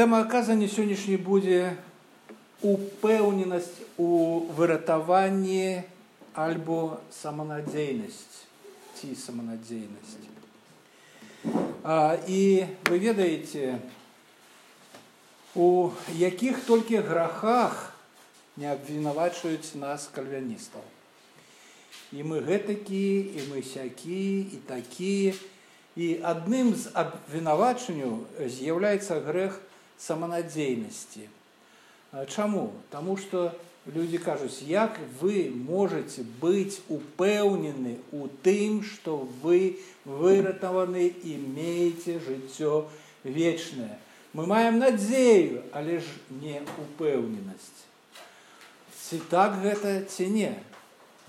Тэма аказання сённяшняй будзе упэўненасць у выратаванні альбо саманадзейнасць ці саманадзейнасць. І вы ведаеце, у якіх толькі грахах не абвінавачваюць нас кальвяністаў. І мы гэтакі, і мы сякі і такія. І адным з абвінавачанняў з'яўляецца грэх саманадзейнасці. Чаму? Таму што людзі кажуць, як вы можете быць упэўнены у тым, што вы выратаваны і мееце жыццё вечнае. Мы маем надзею, але ж не упэўненасць. Ці так гэта ці не?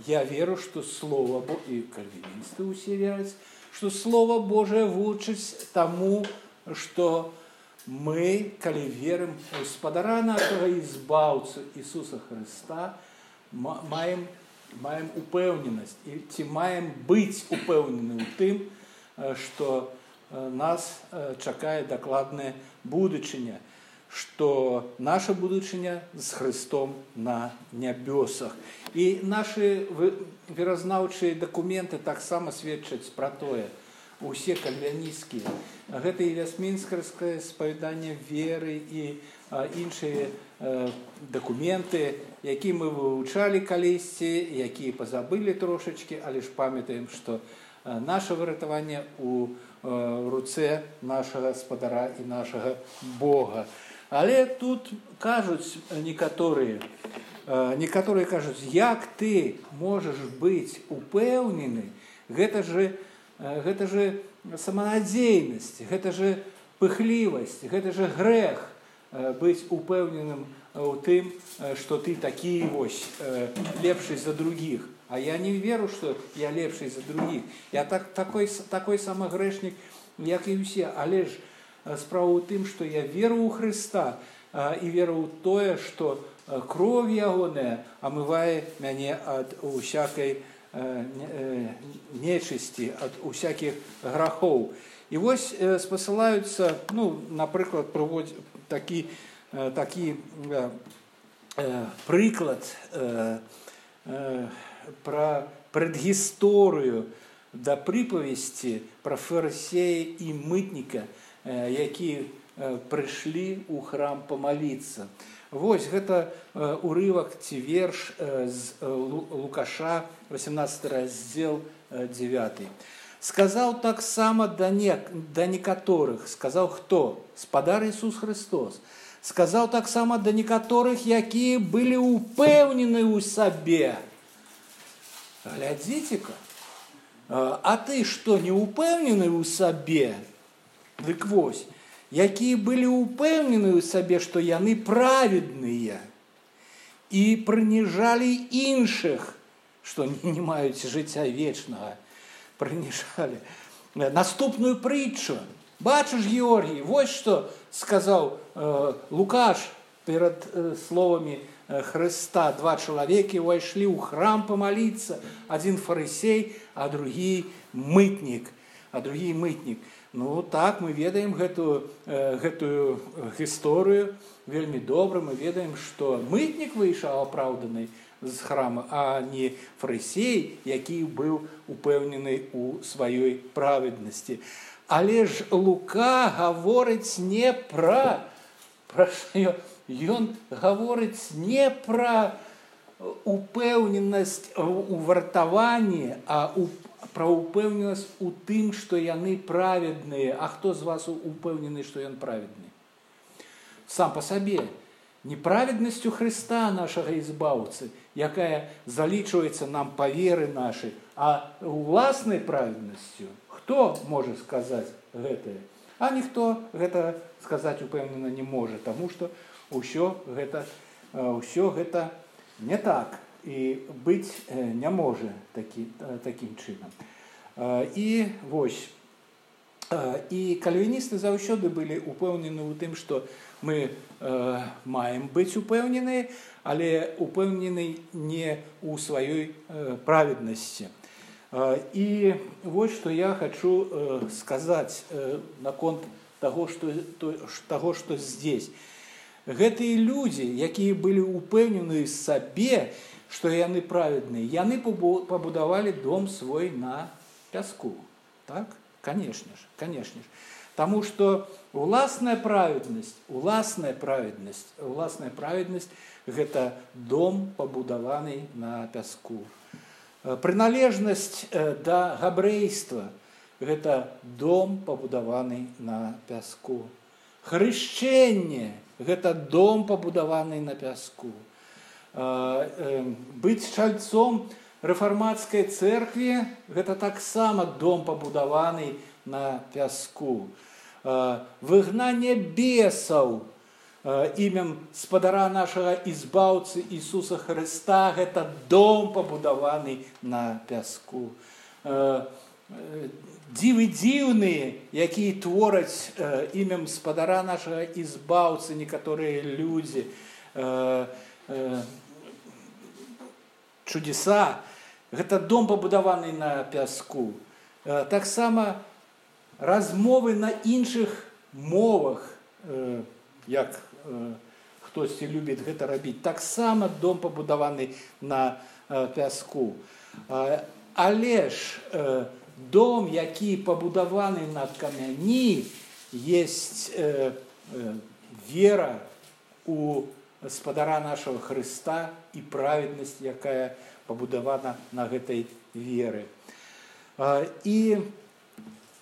Я веру, што слова бо і кальвіністы ўсе вераць, што слова Божае вучыць таму, што мы, калі верым у спадара нашага ізбаўцу Ісуса Хрыста, маем, маем упэўненасць і ці маем быць упэўнены ў тым, што нас чакае дакладная будучыня, што наша будучыня з Христом на нябёсах. І нашы веразнаўчыя дакументы таксама сведчаць пра тое, усе кальвянісцкія гэта і вясмінскарскае спавяданне веры і іншыя дакументы які мы вывучалі калісьці якія пазабылі трошачки але ж памятаем што наше выратаванне у руцэ нашага спадара і нашага бога. Але тут кажуць некаторыя некаторыя кажуць як ты можаш быць упэўнены? Гэта же не гэта же саманадзейнасць гэта же пыхлівасць гэта же грэх быць упэўненым у тым что ты такі вось лепший за других а я не веру что я лепший за других я так такой такой самагрэшнік як і усе але ж справа у тым что я веру у Христа і веру ў тое что кровь ягоная омывае мяне ад усякой нечысці ад усякіх грахоў. І вось спасылаюцца ну, напрыклад такі, такі прыклад пра прадгісторыю да прыпавесці пра фарсея і мытніка, які прыйшлі ў храм памаліцца. Вось гэта урывак ці верш з лукаша 18 раздзел 9 сказаў таксама да не да некаторых сказаў хто? Спадар Ісус Христос. Сказаў таксама да некаторых якія былі упэўнены ў сабе глядзіце-ка. А ты што не упэўнены ў сабе? Дык вось якія былі ўпэўнены ў сабе, што яны праведныя і прыніжалі іншых, што не маюць жыцця вечнага, прыніжалі наступную прытчу. Бачыш Георгій, вось што сказаў э, Лукаш перад э, словамі Хрыста два чалавекі ўвайшлі ў храм памаліцца, адзін фарысей, а другі мытнік, а другі мытнік. Ну так мы ведаем гэтую, гэтую гісторыю вельмі добра мы ведаем, што мытнік выйшаў апраўданы з храма, а не фарысей, які быў упэўнены ў сваёй праведнасці. Але ж лука гаворыць не пра пра ён гаворыць не пра упэўненасць у вартаванні, а у пра упэўненасць у тым, што яны праведныя, А хто з вас упэўнены, што ён праведны? Сам па сабе неправеднасцю Хрыста нашага ізбаўцы, якая залічваецца нам па веры нашай, а уласнай праведнасцю, хто можа сказаць гэтае? А ніхто гэта сказаць упэўнена не можа, таму што ўсё гэта, ўсё гэта не так і быць не можа такі, такім чынам. І вось і кальвіністы заўсёды былі упэўнены ў тым, што мы маем быць упэўненыя, але упэўнены не ў сваёй праведнасці. І вось што я хачу сказаць наконт таго што таго што здесь гэтыя людзі якія былі упэўнены сабе што яны праведныя яны пабудавалі дом свой на пяску так конечно ж конечно ж Таму што уласная праведнасць, уласная праведнасць, уласная праведнасць гэта дом пабудаваны на пяску. Э, прыналежнасць э, да габрэйства гэта дом пабудаваны на пяску. Хрышчэнне гэта дом пабудаваны на пяску. Э, быць чальцом рэфармацкай церкві гэта таксама дом пабудаваны на пяску. Э, выгнание бесаў э, імем спадара нашага ізбаўцы Ісуса Хрыста гэта дом пабудаваны на пяску. Э, дзівы дзіўныя, якія твораць імем спадара нашага ізбаўцы некаторыя людзі чудеса, гэта дом пабудаваны на пяску. Таксама размовы на іншых мовах э, як э, хтосьці любіць гэта рабіць. Таксама дом пабудаваны на э, пяску. Але ж дом які пабудаваны на камяні есть вера у спадара нашего Хрыста і праведнасць якая пабудавана на гэтай веры. І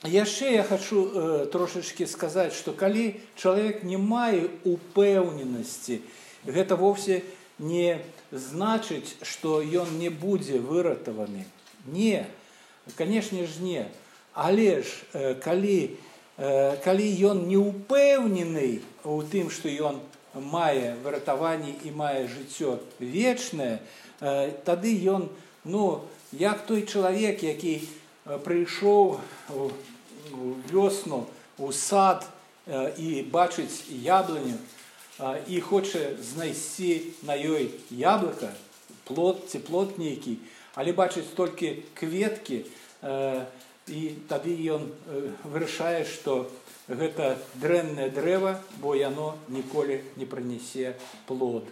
яшчэ я хочу э, трошачки сказаць что калі чалавек не мае упэўненасці гэта вовсе не значыць что ён не будзе выратаваны. Не канешне ж не. Але ж калі калі ён не упэўнены у тым что ён мае выратаванне і мае жыццё вечнае э, тады ён ну як той чалавек які прыйшоў вёсну у сад і бачыць яблыню і хоча знайсці на ёй яблыка плод ці плод нейкі але бачыць толькі кветкі і тады ён вырашае што гэта дрэннае дрэва бо яно ніколі не прынясе плод.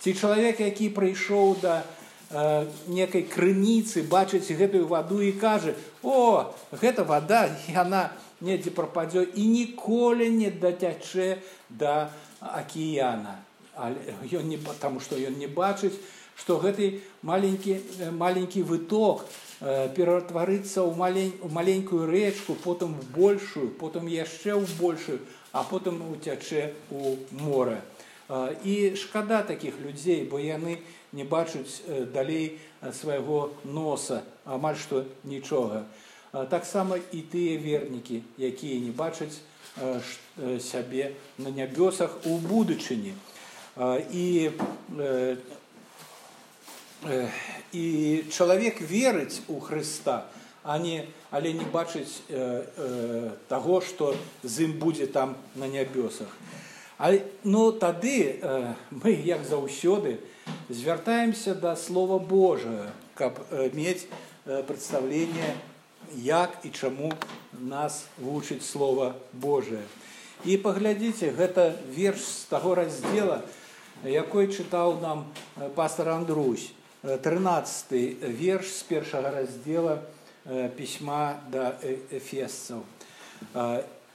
Ці чалавек які прыйшоў да Э, некай крыніцы бачыць гэтую ваду і кажа о гэта вода яна недзе прападзе і ніколі не дацячэ да акіяна ён не потому что ён не бачыць что гэты маленькі маленькі выток ператварыцца ў малень у маленькую рэчку потым в большую потым яшчэ ў большую а потым уцячэ у море і шкада таких людзей бо яны не бачуць далей свайго носа амаль што нічога. Таксама і тыя вернікі якія не бачаць сябе на нябёсах у будучыні. І і чалавек верыць у Хрыста а не але не бачыць таго што з ім будзе там на нябёсах але ну тады мы як заўсёды звяртаемся да слова Божия, каб мець прадстаўленне як і чаму нас вучыць слова Божие. І паглядзіце гэта верш з таго раздзела, якой чытаў нам пастор Андрусь 13 верш з першага раздзела пісьма да эфесцаў.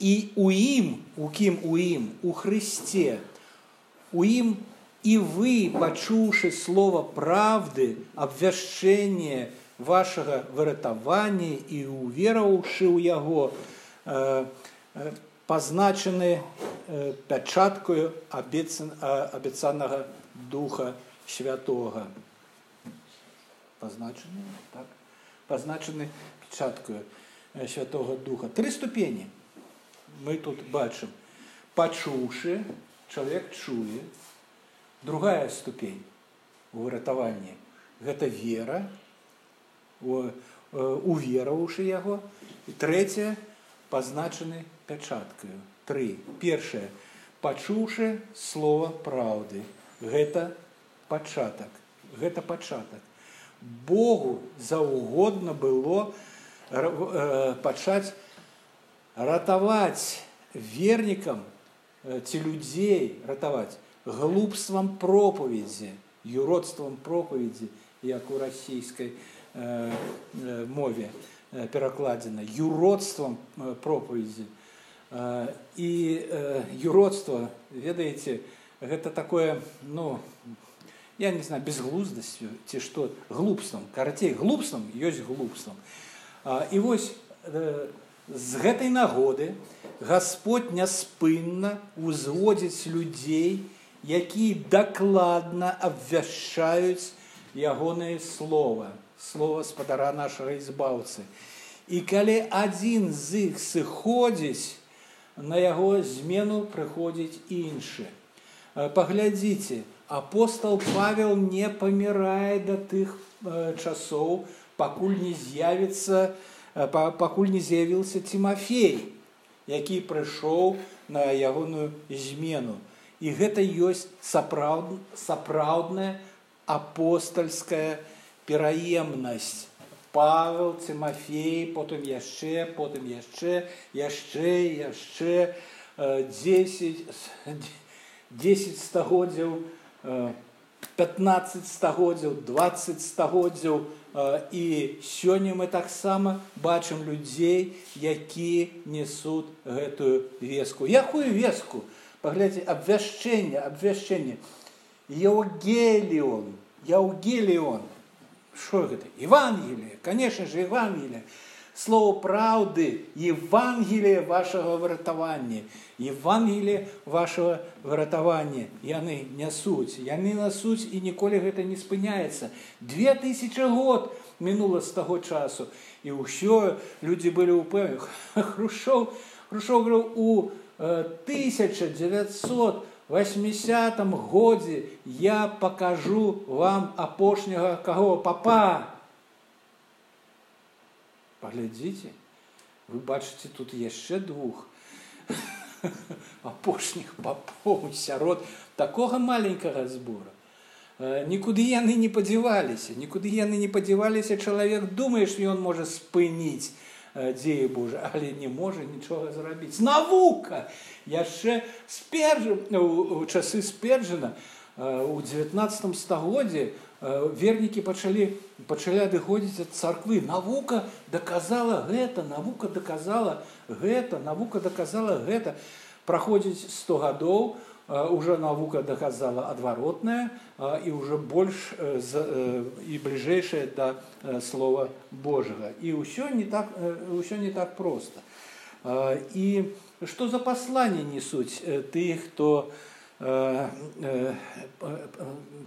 І у ім, у кім у ім, у Хрысце, у ім и вы, почувши слово правды, обвяшчение вашего выратавання и уверовавши у яго, э, э, позначены э, пячаткою обецанного Духа Святого. Позначены, так? Позначены печаткою Святого Духа. Три ступені ми тут бачимо. Почувши, чоловік чує, другая ступень у выратаванні гэта вера увераваўшы яго і трэцяе пазначаны пячаткаю тры першае пачуўшы слова праўды гэта пачатак гэта пачатак Богу заўгодна было пачаць ратаваць вернікам ці людзей ратаваць глупствам проповедзі юродствам проповедзі як у расійскай мове перакладзена юродствам проповедзі і юродства ведаеце гэта такое ну я не знаю безглуздасцю ці што глупствам карацей глупствам ёсць глупствам і вось з гэтай нагоды Господь няспынна узводзіць людзей, якія дакладна абвяшчаюць ягонае слова, слова спадара нашага ізбаўцы. І калі адзін з іх сыходзіць, на яго змену прыходзіць іншы. Паглядзіце, апостол Павел не памірае да тых часоў, пакуль не з'явіцца, пакуль не з'явіўся Тимофей які прыйшоў на ягоную змену. І гэта ёсць сапраўд, сапраўдная апостальская пераемнасць. Павел, Тимофей, потым яшчэ, потым яшчэ, яшчэ, яшчэ 10, 10 стагоддзяў, 15 стагоддзяў, 20 стагоддзяў, і сёння мы таксама бачым людзей якія несуць гэтую веску. Якую веску? Паглядзьце абвяшчэнне абвяшчэнне. Еўгеліон яўгеліон що гэта? Евангелие конечно же евангелие слово праўды евангелие вашего выратавання евангелие вашего выратавання яны нясуць яны насуць і ніколі гэта не спыняецца две тысячи год мінула з таго часу. І ўсё людзі былі ўпэўных хрушоў хрушоў у 1980 годзе я покажу вам апошняга каго папа паглядзіце вы бачыце тут яшчэ двух апошніх папоў сярод такога маленькага збора. Нікуды яны не падзяваліся нікуды яны не падзяваліся. Чалавек думаеш ён можа спыніць дзея Божа але не можа нічога зрабіць. Навука! Яшчэ спержа у часы сперджана у 19 стагоддзе вернікі пачалі пачалі адыходзіць ад царквы. Навука доказала гэта навука доказала гэта навука доказала гэта. Праходзіць 100 гадоў уже навука доказала адваротная і уже больш і бліжэйшая да слова Божага. І ўсё не так ўсё не так просто і што за пасланне несуць тых хто у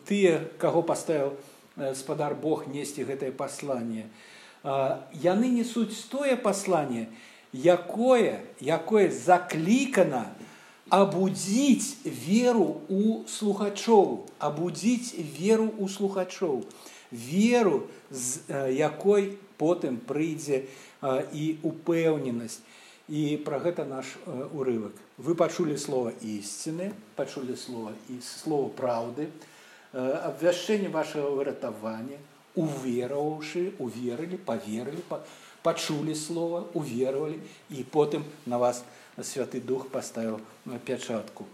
тыя каго паставіў спадар Бог несці гэтае пасланне. Яны несуць тое пасланне якое якое заклікана абудзіць веру у слухачоў абудзіць веру у слухачоў веру з якой потым прыйдзе і упэўненасць і пра гэта наш урывак вы пачулі слова ісціны пачулі слова і слова праўды абвяшчэнне вашего выратавання увераваўшы уверылі поверылі пачулі слова уверовали і потым на вас святы дух паставіў пячатку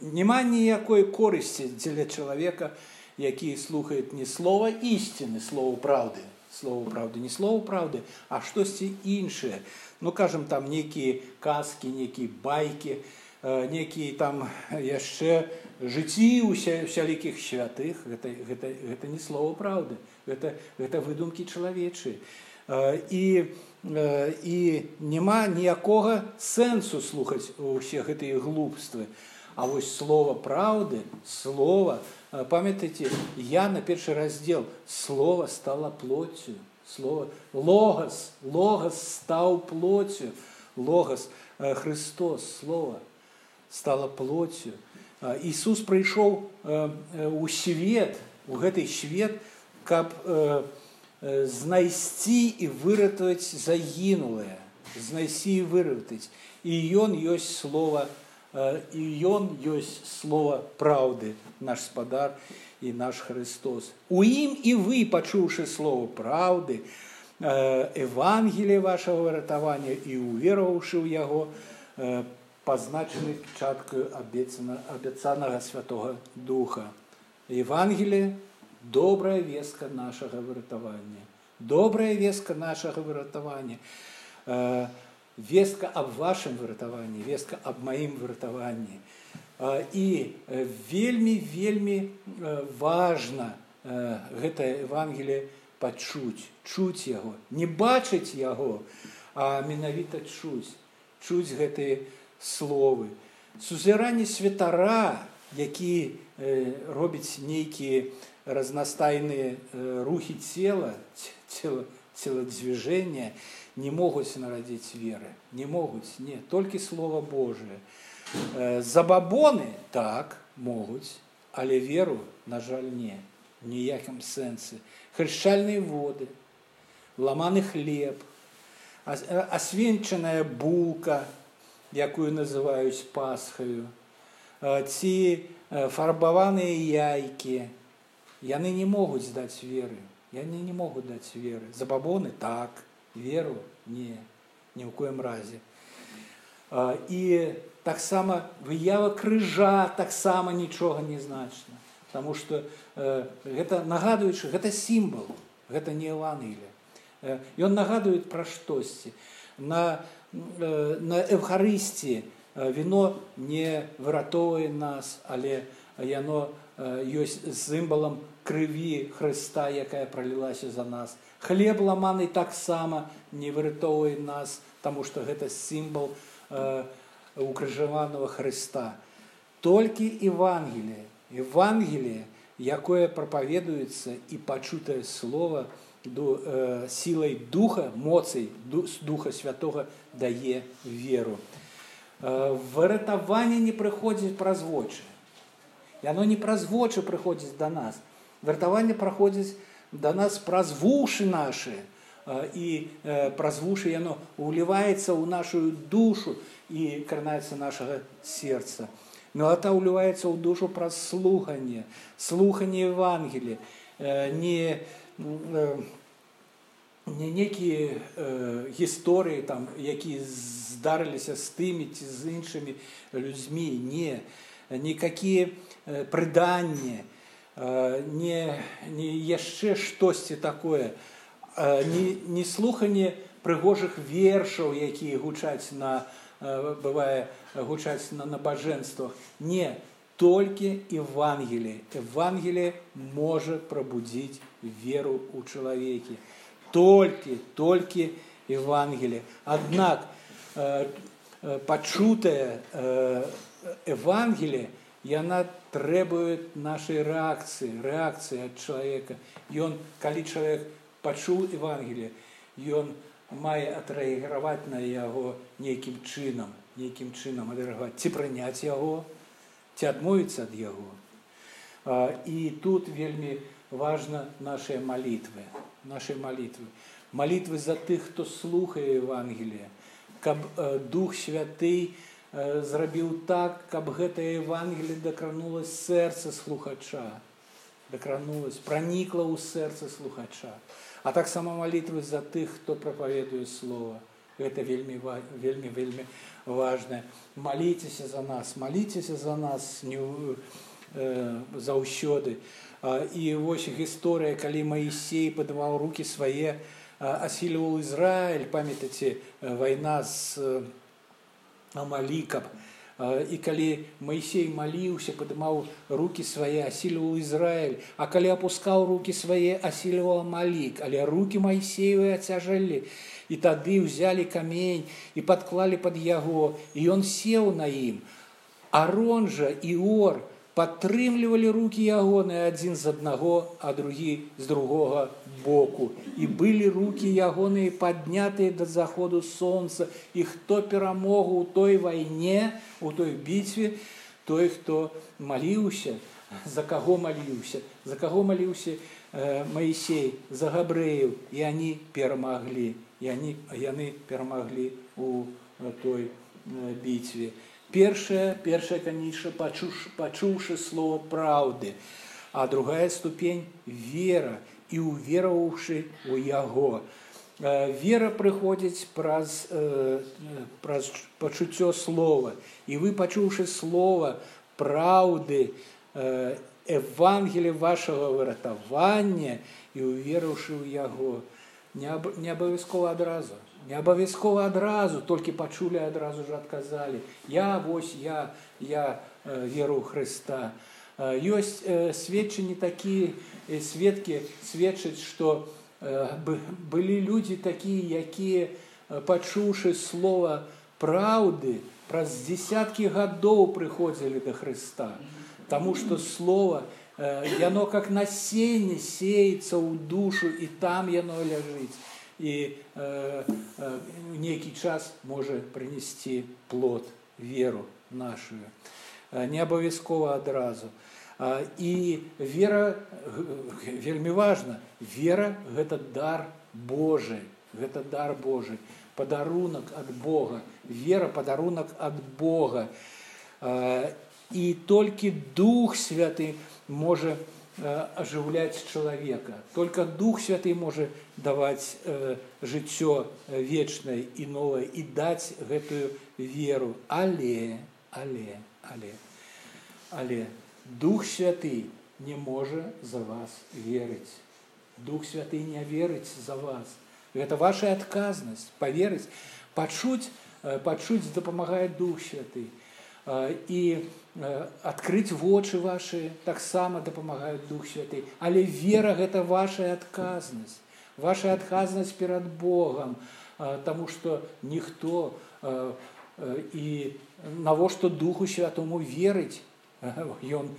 няма ніякой корысці дзеля чалавека які слухает не слова ісціны слову праўды слово правды не слово правды а штосьці іншае ну кажам там нейкія казкі нейкія байкі некія там яшчэ жыцці уся сялікіх святых. Гэта, гэта, гэта не слово праўды гэта, гэта выдумкі чалавечы і і няма ніякога сэнсу слухаць усе гэтыя глупствы. А вось слова праўды слова памятаеце я на першы раздзел слова стала плоцю. Слово логас логас стаў плоцю. Логас Христос слова стала плоцю. Ісус прыйшоў у свет у гэты свет каб знайсці і выратаваць загінулае. Знайсці і выратаць і ён ёсць слова і ён ёсць слова праўды наш спадар і наш Христос. У ім і вы, пачуўшы слово праўды, Евангелие вашего выратавання і увероваўшы ў яго пазначаны печаткаю абяцанага святого духа. Евангелие добрая вестка нашага выратавання добрая вестка нашага выратавання вестка аб вашым выратаванні вестка аб маім выратаванні і вельмі вельмі важна гэтае Евангелие пачуць чуць яго не бачыць яго а менавіта чуць чуць гэтыя словы. Сузіранне святара які робіць нейкія разнастайныя рухі цела цела целодвижения не могуць нарадзіць веры не могуць не толькі слова Божие. Забабоны так могуць але веру на жаль не ніякім сэнсе. Хрышчальныя воды ламаны хлеб асвенчаная булка якую называюць пасхаю ці фарбаваныя яйкі. Яны не могуць здаць веры яны не могуць даць веры. Забабоны так веру не ні ў коім разе. І таксама выява крыжа таксама нічога не значна Таму што гэта нагадваючы гэта сімвал гэта не Евангелие. Ён нагадвае пра штосьці. На, на эвхарысці віно не выратоўвае нас, але яно ёсць сімвалам крыві Хрыста, якая пралілася за нас. Хлеб ламаны таксама не выратоўвае нас, таму што гэта сімвал укрыжаванага Хрыста. Толькі Евангелие, Евангелие, якое прапаведуецца і пачутае слово ду, э, сілай духа, моцай духа святого дае веру. Э, выратаванне не прыходзіць праз вочы. Яно не праз вочы прыходзіць да нас. Вартаванне праходзіць да нас праз вушы нашы і праз вушы яно уліваецца ў нашу душу і кранаецца нашага сердца. Мелата ўліваецца ў душу праз слуханне, слуханне Евангелі, не, не некія гісторыі, якія здарыліся з тымі ці з іншымі людзьмі, не, никакие прыданні, не, не яшчэ штосьці такое, не, не слуханне прыгожых вершаў, якія гучаць на бывае гучаць на набажэнствах. Не толькі Евангелие. Евангелие можа прабудзіць веру ў чалавеке. Толькі, толькі Евангелие. Аднак пачутае Евангелие, яна требует нашай рэакцыі, рэакцыі ад чалавека. Ён, калі чалавек пачуў Евангелие, ён мае атрэаграваць на яго нейкім чынам, нейкім чынам адрэагаваць, ці прыняць яго, ці адмовіцца ад яго. І тут вельмі важна нашыя малітвы, нашай малітвы. Малітвы за тых, хто слухае Евангелие, каб дух святый, зрабіў так, каб гэтае Евангелі дакранулась сэрца слухача, дакранулась, пранікла ў сэрца слухача. А таксама малітвы за тых, хто прапаведуе слова. Гэта вельмі вельмі вельмі важна. Маліцеся за нас, маліцеся за нас не э, заўсёды. І вось гісторыя, калі Маісей падаваў руки свае, асіліваў Ізраіль, памятаце вайна з амалікам. І калі Маісей маліўся, падымаў руки свае, асіліваў Ізраіль, А калі апускаў руки свае, асіліваў малік, але руки Маісеевы ацяжалі. І тады ўзялі камень і падклалі пад яго, і ён сеў на ім. Арон жа і ор падтрымлівалі руки ягоныя адзін з аднаго, а другі з другога боку. І былі руки ягоныя паднятыя да заходу сонца. І хто перамогу ў той вайне у той бітве той хто маліўся. За каго маліўся? За каго маліўся э, Маісей? За габрэяў. І они перамаглі. І они яны перамаглі у той э, бітве першая першая каніша пачуш пачуўшы слово праўды. А другая ступень вера і увераваўшы у яго. Вера прыходзіць праз праз пачуццё слова. І вы пачуўшы слова праўды евангелі вашага выратавання і уверыўшы ў яго не абавязкова адразу не абавязкова адразу толькі пачулі адразу ж адказалі. Я вось я я веру Хрыста. Ёсць сведчанні такія сведкі сведчаць што былі людзі такія якія пачуўшы слова праўды праз дзесяткі гадоў прыходзілі да Хрыста. Таму што слова яно как насенне сеется ў душу і там яно ляжыць і э, э, нейкі час можа прынесці плод веру нашу не абавязкова адразу і вера вельмі важна вера гэта дар Божий гэта дар Божий падарунак ад Бога вера падарунак ад Бога. І толькі дух святы можа ажыўляць чалавека только дух святы можа даваць жыццё вечнае і новае і даць гэтую веру. Але але але але. Дух святы не можа за вас верыць дух святы не верыць за вас. Гэта ваша адказнасць поверыць пачуць пачуць дапамагае дух святы і адкрыць вочы вашы таксама дапамагаюць дух святы. Але вера гэта ваша адказнасць. Ваша адказнасць перад Богом Таму што ніхто і навошта духу святому верыць? Ён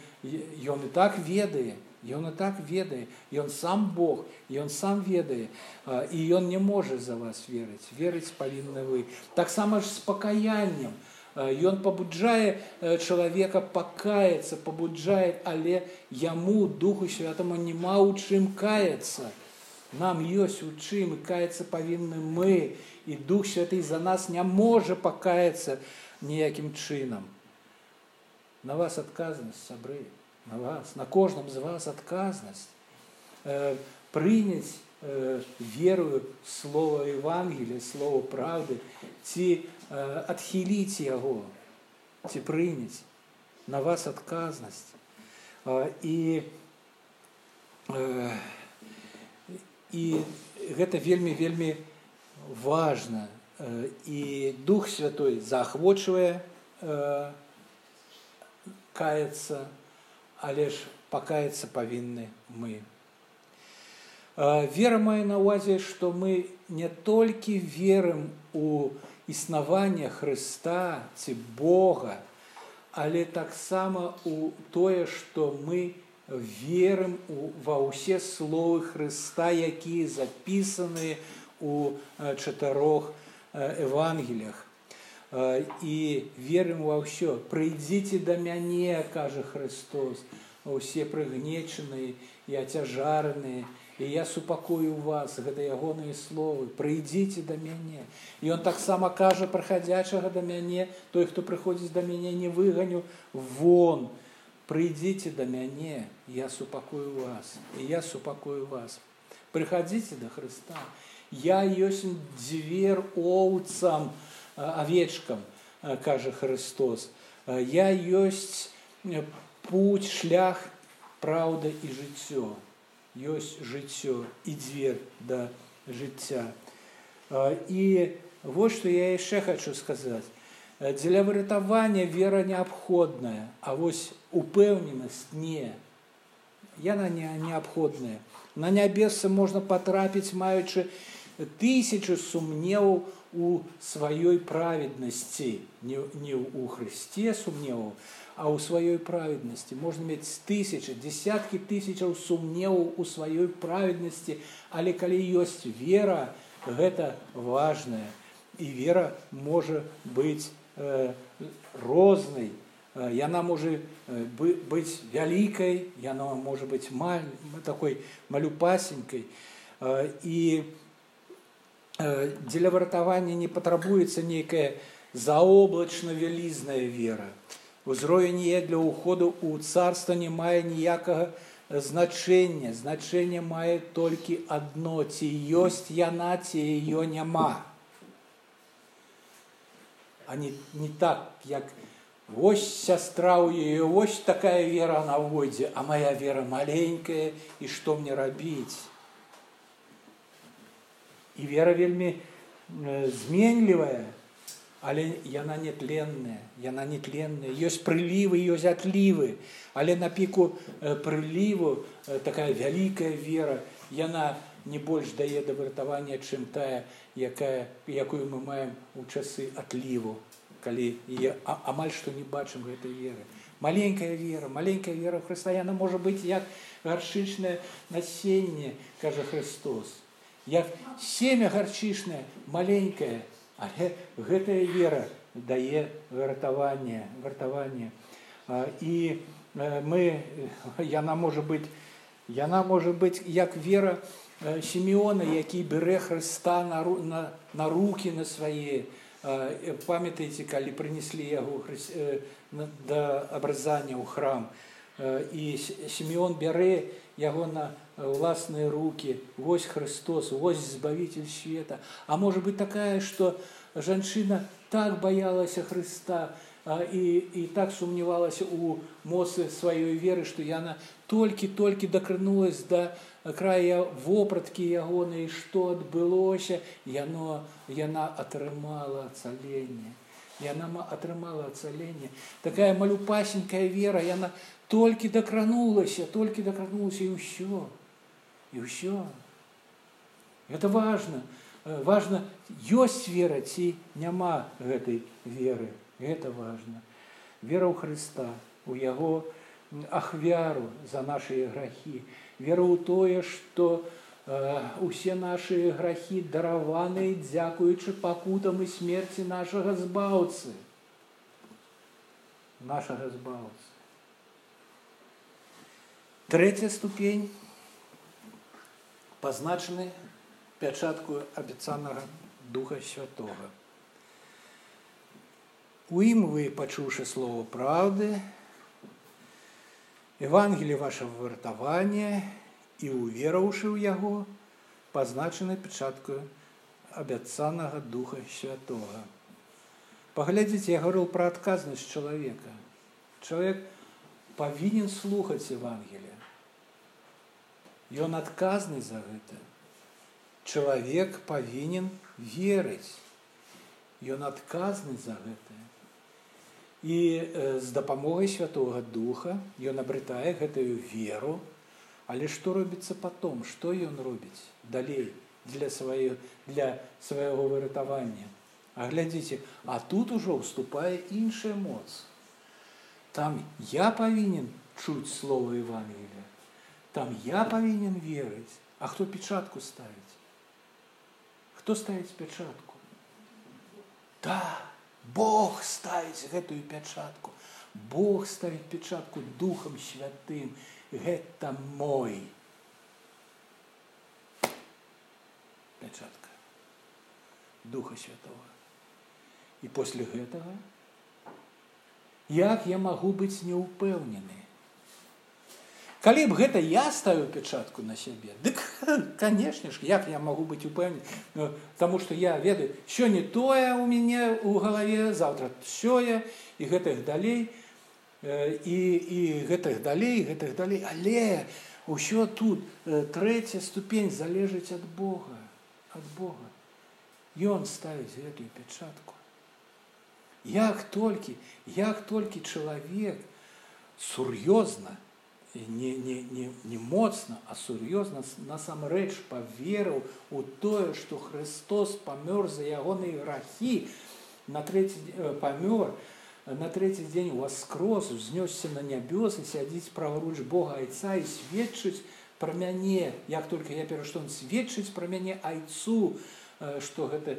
ён і так ведае ён і так ведае. Ён сам Бог ён сам ведае і ён не можа за вас верыць. Верыць павінны вы. Таксама ж з пакаяннем. то Ён пабуджае чалавека пакаяцца, пабуджае, але яму духу святаму няма ў чым каяцца. Нам ёсць у чым і каяцца павінны мы і дух святы за нас не можа пакаяцца ніякім чынам. На вас адказнасць сабры, на вас, на кожным з вас адказнасць прыняць верую слова Евангелия, слова правды, ці адхіліць яго, ці прыняць на вас адказнасць. І, і гэта вельмі вельмі важна. І дух святой заахвочвае каяцца, але ж пакаяцца павінны мы. Вера мае на ўвазе, што мы не толькі верым у існаванне Хрыста ці Бога, але таксама у тое, што мы верым ва ўсе словы Хрыста, якія запісаныя у чатырох евангелях. І верым ва ўсё. Прыйдзіце да мяне, кажа Христос, усе прыгнечаныя і ацяжарныя, і я супакою вас гэта ягоныя словы. Прыйдзіце да мяне. І он таксама кажа праходзячага да мяне. Той хто прыходзіць да мяне не выганю. Вон прыйдзіце да мяне. Я супакою вас. І я супакою вас. Прыходзіце да Хрыста. Я ёсць дзвер оўцам авечкам кажа Христос. Я ёсць путь шлях праўда і жыццё ёсць жыццё і дзвер да жыцця. І вось што я яшчэ хочу сказаць. Дзеля выратавання вера неабходная, а вось упэўненасць не. Яна не неабходная. На нябесы можна патрапіць, маючы тысячу сумневаў у сваёй праведнасці, не, не ў Хрысце сумневаў, а ў сваёй праведнасці. Можна мець тысячи десяткі тысячаў сумневаў у сваёй праведнасці але калі ёсць вера гэта важная і вера можа быць э, рознай. Яна можа быць вялікай яна можа быць маль такой малюпасенькай. І дзеля выратавання не патрабуецца нейкая заоблачна вялізная вера узроўень е для ўходу ў царства не мае ніякага значэнне значэнне мае толькі адно ці ёсць яна ці ее няма. А не, не так як вось сястра у яе вось такая вера на водзе а моя вера маленькая і што мне рабіць? І вера вельмі зменлівая але яна нетленная яна нетленная. Ёсць прылівы ёсць атлівы але на піку прыліву такая вялікая вера яна не больш дае да выратавання чым тая якая якую мы маем у часы атліву калі я амаль што не бачым гэтай веры. Маленькая вера маленькая вера Хрыста яна можа быць як гаршычнае насенне кажа Христос як семя гарчычнае маленькая але гэтая вера дае выратаванне вартаванне і мы яна можа быць яна можа быць як вера семёна які бярэ Хрыста на, на, на руки на свае. Памятаеце калі прынеслі яго да абразання ў храм. І семён бярэ яго на ўласныя руки вось Христос вось збавитель света. А можа быть такая что жанчына так баялася Христа і, і так сумнявалася у моцы сваёй веры што яна толькі-толькі дакранулась да края вопраткі ягонай што адбылося яно яна атрымала ацаленне яна атрымала ацаленне такая малюпасенькая вера яна толькі дакранулася толькі дакранулася і ўсё і ўсё это важно. Важно ёсць вера ці няма гэтай веры. Это важно. Вера ў Хрыста у яго ахвяру за наши грахі вера ў тое што усе наши грахі дараваны дзякуючы пакутам і смерці нашага збаўцы нашага збаўцы третья ступень пазначаны пячатку абяцанага духа святого. У ім вы пачуўшы слово праўды Евангелие вашего выратавання і увераўшы ў яго пазначаны печаткаю абяцанага духа святого. Паглядзіце я говорил про адказнасць чалавека. Чалавек павінен слухаць евангелие ён адказны за гэта чалавек павінен верыць ён адказны за гэта і з дапамогай святого духа ён абрытае гэтую веру. Але што робіцца потом? Што ён робіць далей для сваё для свайго выратавання а глядзіце а тут ужо уступае іншая моц. Там я павінен чуць слова евангелия там я павінен верыць а хто печатку ставіць хто ставіць пячатку так Бог ставіць гэтую пячатку. Бог ставіць печатку духам святым. Гэта мой. Пячатка духа святого. І после гэтага як я магу быць неўпэўнены калі б гэта я ставіў печатку на сябе дык канешне ж як я магу быць упэўнен ну, Таму што я ведаю сёння тое у мяне у галаве заўтра сёе і гэтых далей і, і гэтых далей гэтых далей. Але ўсё тут трэця ступень залежыць ад Бога ад Бога. Ён ставіць гэтую печатку як толькі як толькі чалавек сур'ёзна не, не, не, не моцна, а сур'ёзна насамрэч паверыў у тое, што Христос памёр за ягоныя грахі на трэці памёр, на трэці дзень воскрос, узнёсся на нябёсы, сядзіць праваруч Бога айца і сведчыць пра мяне, як только я перашто сведчыць пра мяне айцу, што гэта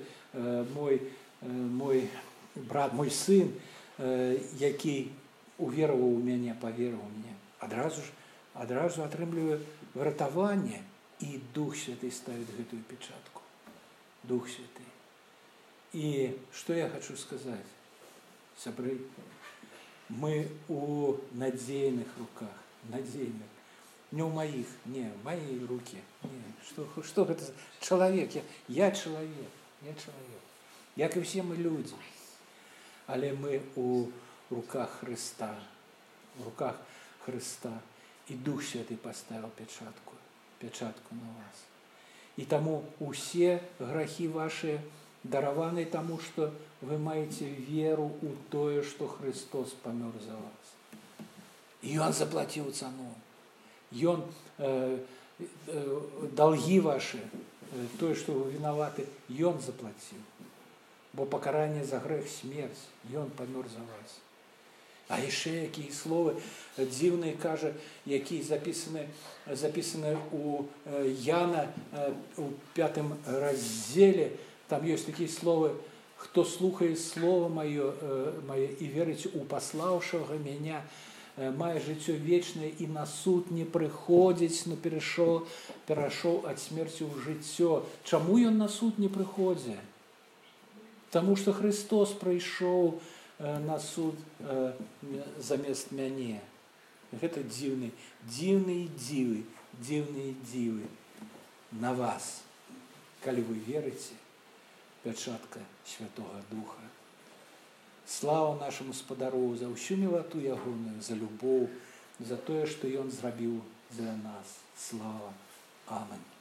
мой, мой брат, мой сын, які увераваў у мяне, паверыў мне адразу ж адразу атрымліваю выратаванне і дух святы ставіць гэтую печатку. Дух святы. І што я хочу сказаць? Сябры мы у надзейных руках надзейных. Не ў маіх не мои руки не, что что гэта чалавек? Я, я чалавек я чалавек. Як і все мы людзі. Але мы у руках Хрыста в руках Хрыста і дух святы поставил печатку печатку на вас. І таму усе грахі ваши дараваны таму что вы маеце веру у тое что Христос памёр за вас. І ён заплаціў цану ён э, э, долги ваши э, тое что вы вінаваты ён заплаціў бо пакаранне за грэх смерць ён памёр за вас а яшчэ якія словы дзіўныя кажа які запісаны запісаны у Яна у пятым раздзеле. Там ёсць такія словы хто слухае слово маё мае і верыць у паслаўшага мяне мае жыццё вечнае і на суд не прыходзіць но перайшоў перайшоў ад смерці ў жыццё чаму ён на суд не прыходзе? Таму што Христос прыйшоў на суд замест мяне. Гэта дзіўны, дзіўныя дзівы, дзіўныя дзівы на вас, калі вы верыце, пячатка святого духа. Слава нашаму спадару за ўсю мілату ягоную, за любоў, за тое, што ён зрабіў для нас. Слава. Амань.